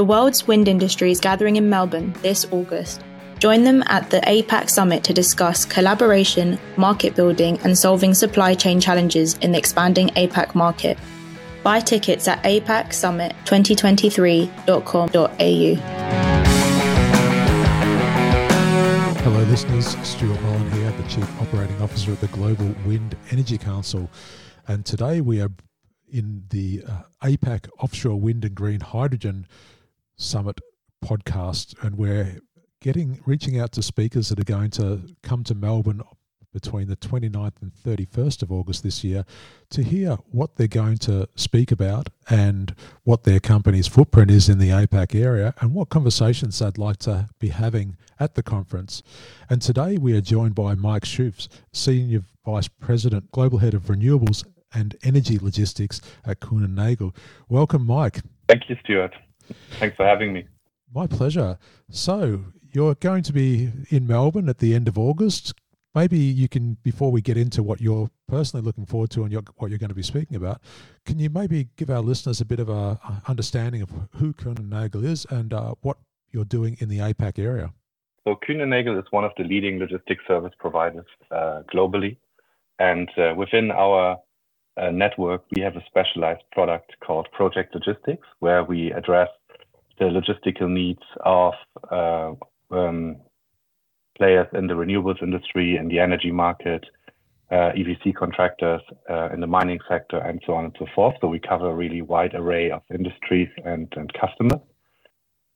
The world's wind industry is gathering in Melbourne this August. Join them at the APAC Summit to discuss collaboration, market building, and solving supply chain challenges in the expanding APAC market. Buy tickets at apacsummit2023.com.au. Hello, listeners. Stuart Mullen here, the Chief Operating Officer of the Global Wind Energy Council. And today we are in the uh, APAC Offshore Wind and Green Hydrogen Summit podcast, and we're getting reaching out to speakers that are going to come to Melbourne between the 29th and 31st of August this year to hear what they're going to speak about and what their company's footprint is in the APAC area and what conversations they'd like to be having at the conference. And today we are joined by Mike Schoofs, Senior Vice President, Global Head of Renewables and Energy Logistics at Kuehne Nagel. Welcome, Mike. Thank you, Stuart. Thanks for having me. My pleasure. So, you're going to be in Melbourne at the end of August. Maybe you can, before we get into what you're personally looking forward to and what you're going to be speaking about, can you maybe give our listeners a bit of a understanding of who Kuehne Nagel is and uh, what you're doing in the APAC area? So Kuehne Nagel is one of the leading logistics service providers uh, globally, and uh, within our uh, network, we have a specialized product called Project Logistics, where we address the logistical needs of uh, um, players in the renewables industry, in the energy market, uh, EPC contractors uh, in the mining sector, and so on and so forth. So we cover a really wide array of industries and, and customers.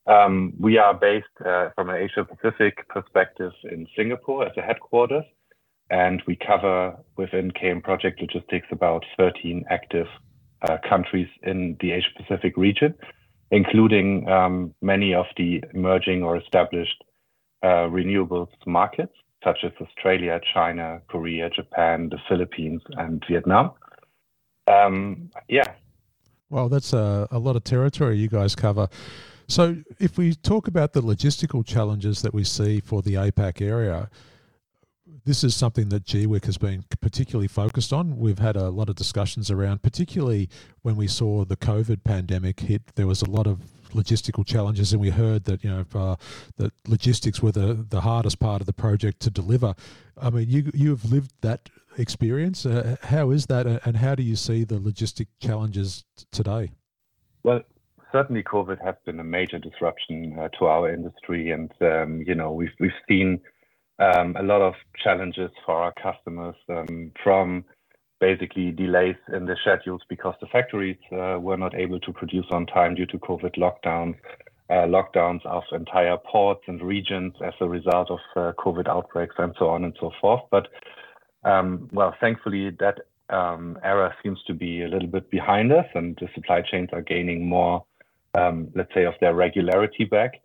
Um, we are based from an Asia Pacific perspective in Singapore as a headquarters, and we cover within KN Project Logistics about 13 active countries in the Asia Pacific region including um, many of the emerging or established uh, renewables markets, such as Australia, China, Korea, Japan, the Philippines, and Vietnam. Um, yeah. Well, that's a, a lot of territory you guys cover. So, if we talk about the logistical challenges that we see for the APAC area, this is something that GWEC has been particularly focused on. We've had a lot of discussions around, particularly when we saw the COVID pandemic hit. There was a lot of logistical challenges, and we heard that you know uh, that logistics were the, the hardest part of the project to deliver. I mean, you you have lived that experience. Uh, how is that, and how do you see the logistic challenges today? Well, certainly COVID has been a major disruption uh, to our industry, and um, you know we've we've seen a lot of challenges for our customers um, from basically delays in the schedules because the factories uh, were not able to produce on time due to COVID lockdowns, uh, lockdowns of entire ports and regions as a result of uh, COVID outbreaks and so on and so forth. But um, well, thankfully that um, era seems to be a little bit behind us, and the supply chains are gaining more, um, let's say, of their regularity back.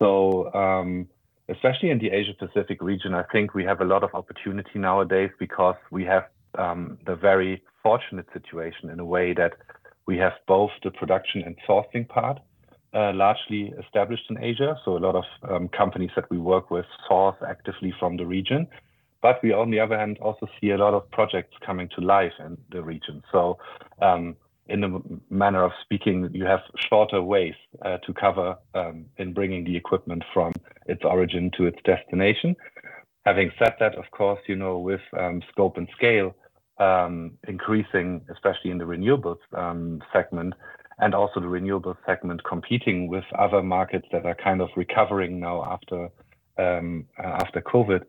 So um, especially in the Asia Pacific region, I think we have a lot of opportunity nowadays because we have um, the very fortunate situation in a way that we have both the production and sourcing part uh, largely established in Asia. So a lot of um, companies that we work with source actively from the region. But we, on the other hand, also see a lot of projects coming to life in the region. So um, in the manner of speaking, you have shorter ways to cover um, in bringing the equipment from its origin to its destination. Having said that, of course, you know, with um, scope and scale um, increasing, especially in the renewables segment, and also the renewables segment competing with other markets that are kind of recovering now after after COVID,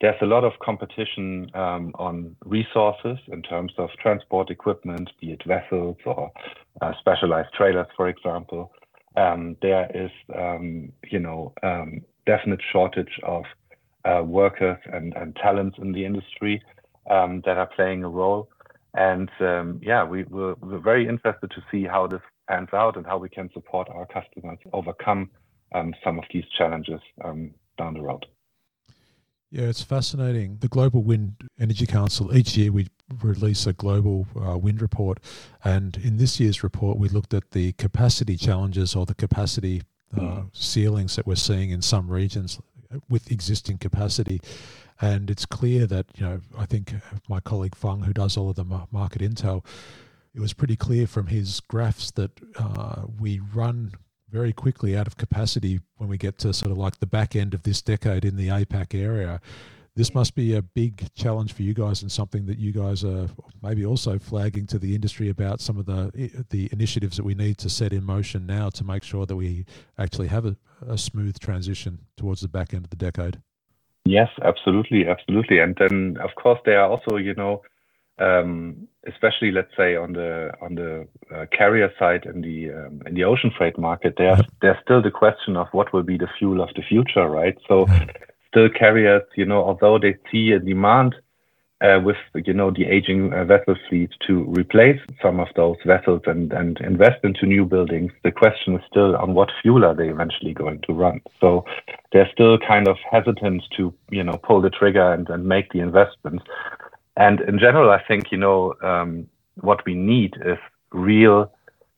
there's a lot of competition on resources in terms of transport equipment, be it vessels or uh, specialized trailers, for example. Um, there is, um, you know, um, definite shortage of uh, workers and, and talents in the industry um, that are playing a role. And um, yeah, we, we're, very interested to see how this pans out and how we can support our customers overcome um some of these challenges um down the road. Yeah, it's fascinating. The Global Wind Energy Council, each year we release a global uh, wind report. And in this year's report, we looked at the capacity challenges or the capacity uh, mm. ceilings that we're seeing in some regions with existing capacity. And it's clear that, you know, I think my colleague Feng, who does all of the market intel, it was pretty clear from his graphs that uh, we run very quickly out of capacity when we get to sort of like the back end of this decade in the APAC area. This must be a big challenge for you guys and something that you guys are maybe also flagging to the industry about some of the the initiatives that we need to set in motion now to make sure that we actually have a, a smooth transition towards the back end of the decade. Yes, absolutely, absolutely. And then, of course, there are also, you know, um, especially let's say on the on the uh, carrier side in the um, in the ocean freight market, there's there's still the question of what will be the fuel of the future, right? So, still carriers, you know, although they see a demand uh, with you know the aging uh, vessel fleet to replace some of those vessels and and invest into new buildings, the question is still on what fuel are they eventually going to run. So they're still kind of hesitant to you know pull the trigger and, and make the investments. And in general, I think you know um, what we need is real,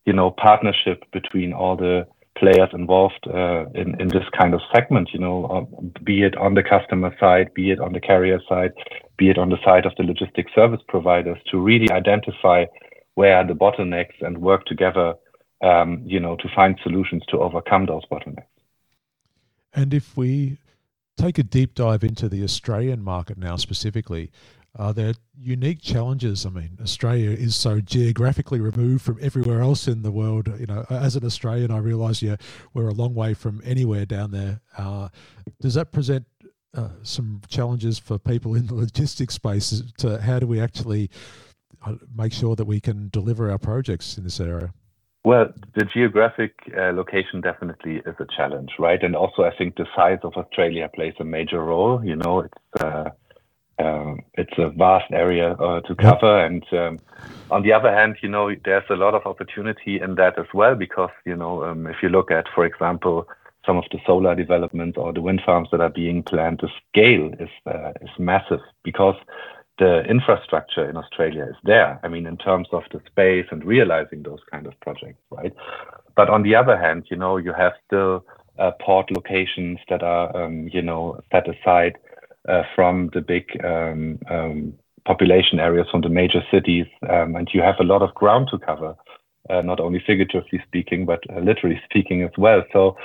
you know, partnership between all the players involved uh, in in this kind of segment. You know, uh, be it on the customer side, be it on the carrier side, be it on the side of the logistics service providers, to really identify where are the bottlenecks and work together. Um, you know, to find solutions to overcome those bottlenecks. And if we take a deep dive into the Australian market now specifically, are there unique challenges? I mean, Australia is so geographically removed from everywhere else in the world. You know, as an Australian, I realise yeah, we're a long way from anywhere down there. Uh, does that present uh, some challenges for people in the logistics space? To how do we actually uh, make sure that we can deliver our projects in this area? Well, the geographic uh, location definitely is a challenge, right? And also, I think the size of Australia plays a major role. You know, it's uh, um, it's a vast area uh, to cover. And um, on the other hand, you know, there's a lot of opportunity in that as well, because, you know, um, if you look at, for example, some of the solar developments or the wind farms that are being planned, the scale is, uh, is massive because the infrastructure in Australia is there. I mean, in terms of the space and realizing those kind of projects, right? But on the other hand, you know, you have still uh, port locations that are, um, you know, set aside from the big um, um, population areas, from the major cities, um, and you have a lot of ground to cover, uh, not only figuratively speaking, but uh, literally speaking as well. So,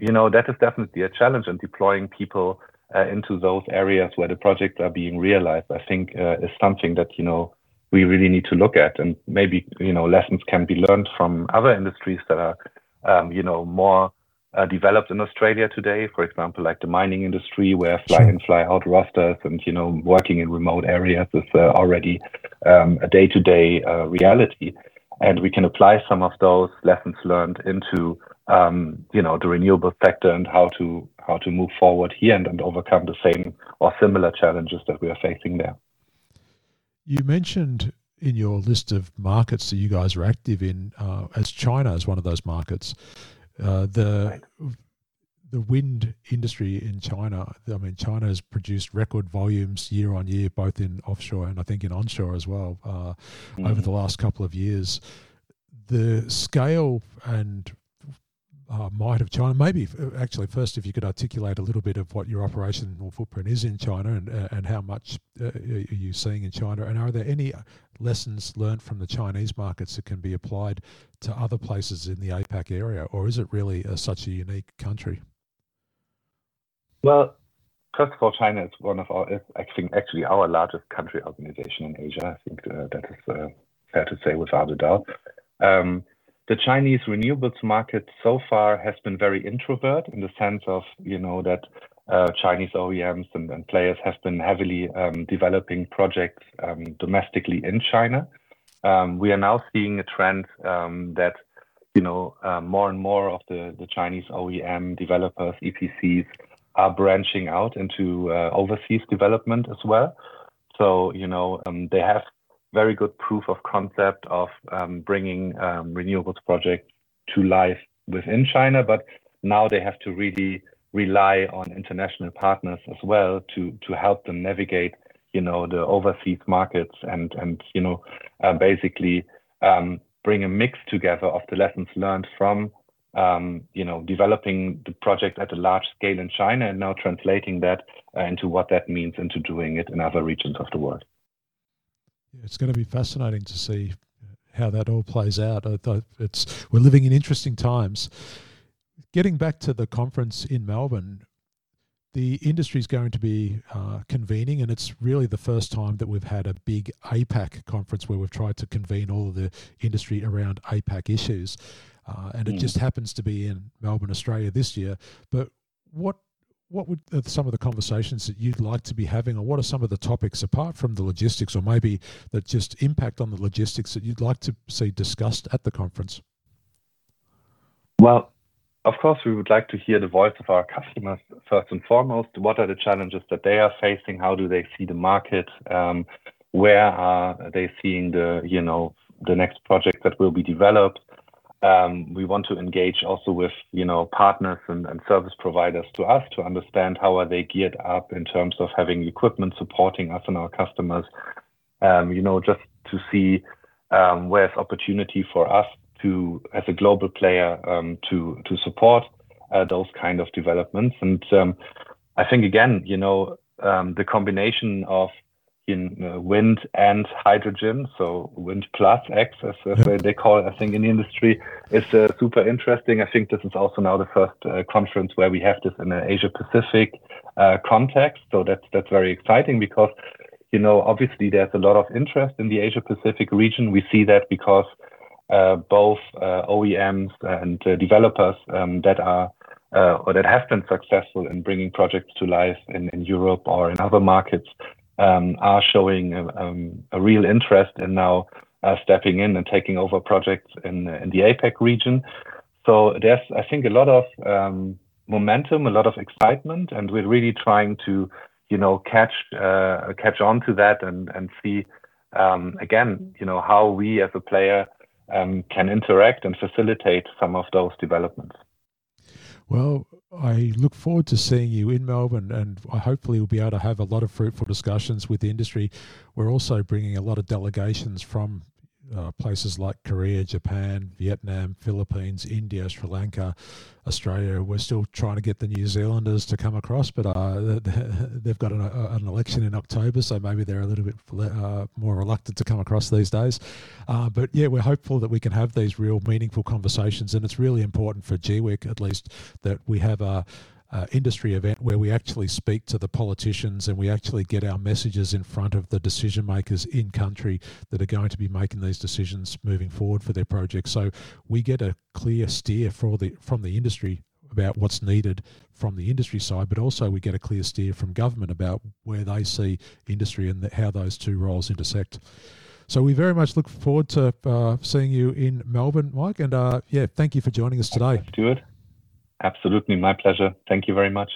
you know, that is definitely a challenge, and deploying people uh, into those areas where the projects are being realized, I think, uh, is something that you know we really need to look at, and maybe you know lessons can be learned from other industries that are, um, you know, more uh, developed in Australia today. For example, like the mining industry, where fly in, fly out rosters, and you know, working in remote areas is uh, already um, a day-to-day uh, reality. And we can apply some of those lessons learned into um, you know the renewable sector and how to how to move forward here and, and overcome the same or similar challenges that we are facing there. You mentioned in your list of markets that you guys are active in uh, as China is one of those markets. Uh, the right. the wind industry in China, I mean, China has produced record volumes year on year, both in offshore and I think in onshore as well, uh, mm-hmm. over the last couple of years. The scale and uh, might of China. Maybe uh, actually first, if you could articulate a little bit of what your operational footprint is in China and uh, and how much uh, are you seeing in China, and are there any lessons learned from the Chinese markets that can be applied to other places in the APAC area, or is it really a, such a unique country? Well, first of all, China is one of our, I think, actually our largest country organization in Asia. I think uh, that is uh, fair to say without a doubt. Um, the Chinese renewables market so far has been very introvert in the sense of, you know, that uh, Chinese OEMs and, and, players have been heavily um, developing projects um, domestically in China. Um, we are now seeing a trend um, that, you know, uh, more and more of the, the Chinese OEM developers, EPCs, are branching out into uh, overseas development as well. So, you know, um, they have very good proof of concept of um, bringing um, renewables projects to life within China, but now they have to really rely on international partners as well to to help them navigate, you know, the overseas markets and and you know, uh, basically um, bring a mix together of the lessons learned from um, you know, developing the project at a large scale in China and now translating that uh, into what that means into doing it in other regions of the world it's going to be fascinating to see how that all plays out. It's we're living in interesting times. Getting back to the conference in Melbourne, the industry is going to be uh, convening, and it's really the first time that we've had a big APAC conference where we've tried to convene all of the industry around APAC issues. Uh, and it mm. just happens to be in Melbourne, Australia this year. But what what would uh, some of the conversations that you'd like to be having, or what are some of the topics apart from the logistics, or maybe that just impact on the logistics that you'd like to see discussed at the conference? Well, of course, we would like to hear the voice of our customers first and foremost. What are the challenges that they are facing? How do they see the market? Um, where are they seeing the you know the next project that will be developed? Um, we want to engage also with you know partners and, service providers to us to understand how are they geared up in terms of having equipment supporting us and our customers. Um, you know, just to see um, where's opportunity for us to, as a global player, to to support uh, those kind of developments. And I think again, you know, the combination of in uh, wind and hydrogen, so wind plus X, as, as they call it, I think in the industry, is uh, super interesting. I think this is also now the first uh, conference where we have this in an Asia Pacific uh, context. So that's that's very exciting because, you know, obviously there's a lot of interest in the Asia Pacific region. We see that because uh, both uh, OEMs and developers um, that are or that have been successful in bringing projects to life in, in Europe or in other markets um, are showing a, um, a, real interest in now uh, stepping in and taking over projects in in the APAC region. So there's, I think, a lot of um, momentum, a lot of excitement, and we're really trying to, you know, catch uh, catch on to that and and see um, again, you know, how we as a player um, can interact and facilitate some of those developments. Well, I look forward to seeing you in Melbourne, and hopefully we'll be able to have a lot of fruitful discussions with the industry. We're also bringing a lot of delegations from uh, places like Korea, Japan, Vietnam, Philippines, India, Sri Lanka, Australia. We're still trying to get the New Zealanders to come across, but uh, they've got an, uh, an, election in October, so maybe they're a little bit uh, more reluctant to come across these days. Uh, but yeah, we're hopeful that we can have these real meaningful conversations, and it's really important for GWEC at least that we have a uh, industry event where we actually speak to the politicians and we actually get our messages in front of the decision makers in country that are going to be making these decisions moving forward for their projects. So we get a clear steer for the from the industry about what's needed from the industry side, but also we get a clear steer from government about where they see industry and how those two roles intersect. So we very much look forward to uh, seeing you in Melbourne, Mike. And uh, yeah, thank you for joining us today. Stuart. Absolutely, my pleasure. Thank you very much.